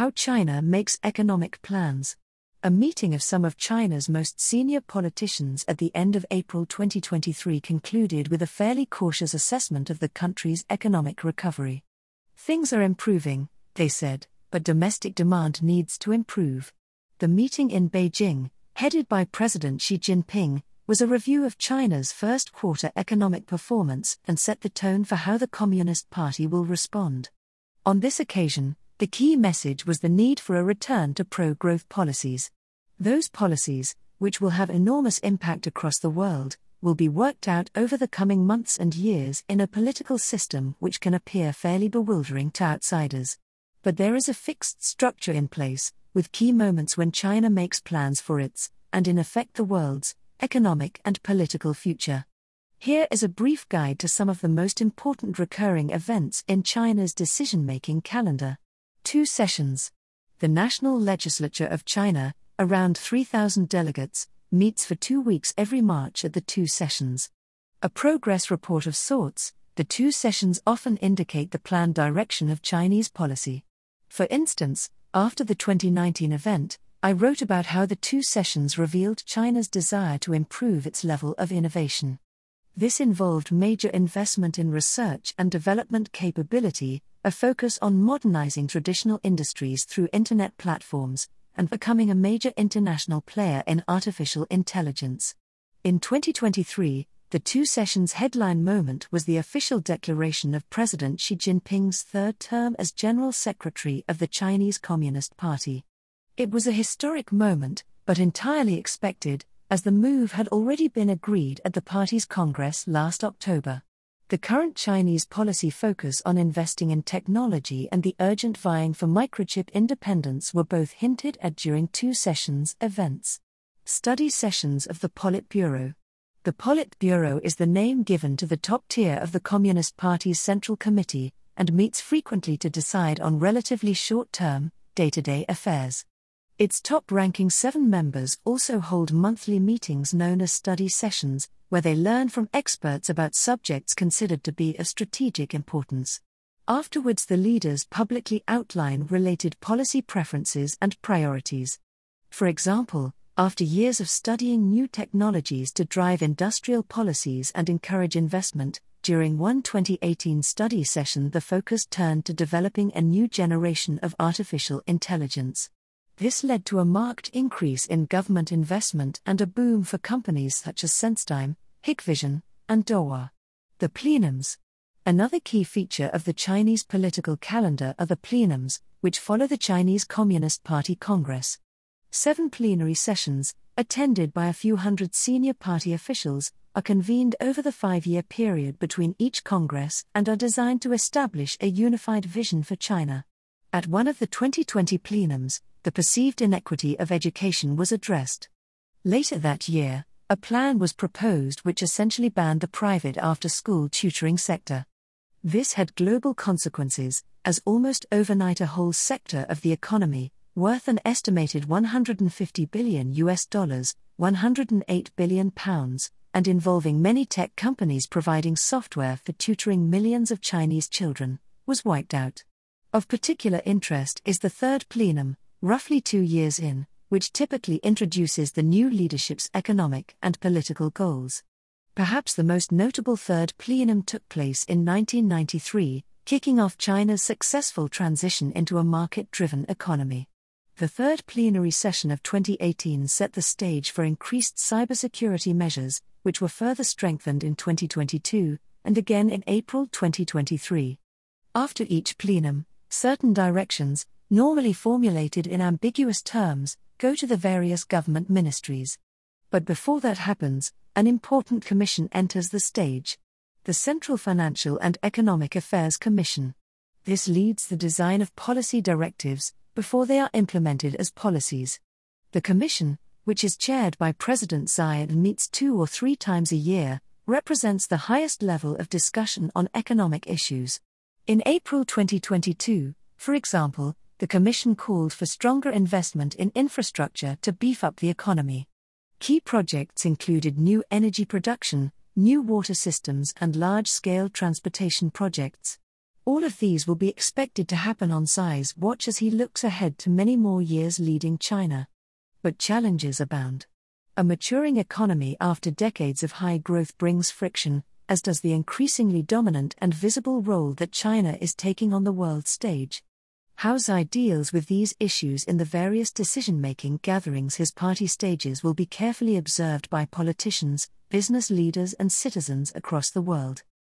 How China Makes Economic Plans. A meeting of some of China's most senior politicians at the end of April 2023 concluded with a fairly cautious assessment of the country's economic recovery. Things are improving, they said, but domestic demand needs to improve. The meeting in Beijing, headed by President Xi Jinping, was a review of China's first quarter economic performance and set the tone for how the Communist Party will respond. On this occasion, the key message was the need for a return to pro growth policies. Those policies, which will have enormous impact across the world, will be worked out over the coming months and years in a political system which can appear fairly bewildering to outsiders. But there is a fixed structure in place, with key moments when China makes plans for its, and in effect the world's, economic and political future. Here is a brief guide to some of the most important recurring events in China's decision making calendar. Two sessions. The National Legislature of China, around 3,000 delegates, meets for two weeks every March at the two sessions. A progress report of sorts, the two sessions often indicate the planned direction of Chinese policy. For instance, after the 2019 event, I wrote about how the two sessions revealed China's desire to improve its level of innovation. This involved major investment in research and development capability, a focus on modernizing traditional industries through internet platforms, and becoming a major international player in artificial intelligence. In 2023, the two sessions' headline moment was the official declaration of President Xi Jinping's third term as General Secretary of the Chinese Communist Party. It was a historic moment, but entirely expected, as the move had already been agreed at the party's Congress last October. The current Chinese policy focus on investing in technology and the urgent vying for microchip independence were both hinted at during two sessions events. Study sessions of the Politburo. The Politburo is the name given to the top tier of the Communist Party's Central Committee and meets frequently to decide on relatively short term, day to day affairs. Its top ranking seven members also hold monthly meetings known as study sessions, where they learn from experts about subjects considered to be of strategic importance. Afterwards, the leaders publicly outline related policy preferences and priorities. For example, after years of studying new technologies to drive industrial policies and encourage investment, during one 2018 study session, the focus turned to developing a new generation of artificial intelligence. This led to a marked increase in government investment and a boom for companies such as SenseTime, Hikvision, and Dahua. The plenums. Another key feature of the Chinese political calendar are the plenums, which follow the Chinese Communist Party Congress. Seven plenary sessions, attended by a few hundred senior party officials, are convened over the five year period between each Congress and are designed to establish a unified vision for China. At one of the 2020 plenums, the perceived inequity of education was addressed. Later that year, a plan was proposed which essentially banned the private after school tutoring sector. This had global consequences, as almost overnight a whole sector of the economy, worth an estimated 150 billion US dollars, 108 billion pounds, and involving many tech companies providing software for tutoring millions of Chinese children, was wiped out. Of particular interest is the third plenum, roughly two years in, which typically introduces the new leadership's economic and political goals. Perhaps the most notable third plenum took place in 1993, kicking off China's successful transition into a market driven economy. The third plenary session of 2018 set the stage for increased cybersecurity measures, which were further strengthened in 2022 and again in April 2023. After each plenum, certain directions, normally formulated in ambiguous terms, go to the various government ministries. But before that happens, an important commission enters the stage the Central Financial and Economic Affairs Commission. This leads the design of policy directives before they are implemented as policies. The Commission, which is chaired by President Tsai and meets two or three times a year, represents the highest level of discussion on economic issues. In April 2022, for example, the Commission called for stronger investment in infrastructure to beef up the economy. Key projects included new energy production, new water systems, and large scale transportation projects. All of these will be expected to happen on Xi's watch as he looks ahead to many more years leading China. But challenges abound. A maturing economy after decades of high growth brings friction, as does the increasingly dominant and visible role that China is taking on the world stage. How Xi deals with these issues in the various decision making gatherings his party stages will be carefully observed by politicians, business leaders, and citizens across the world.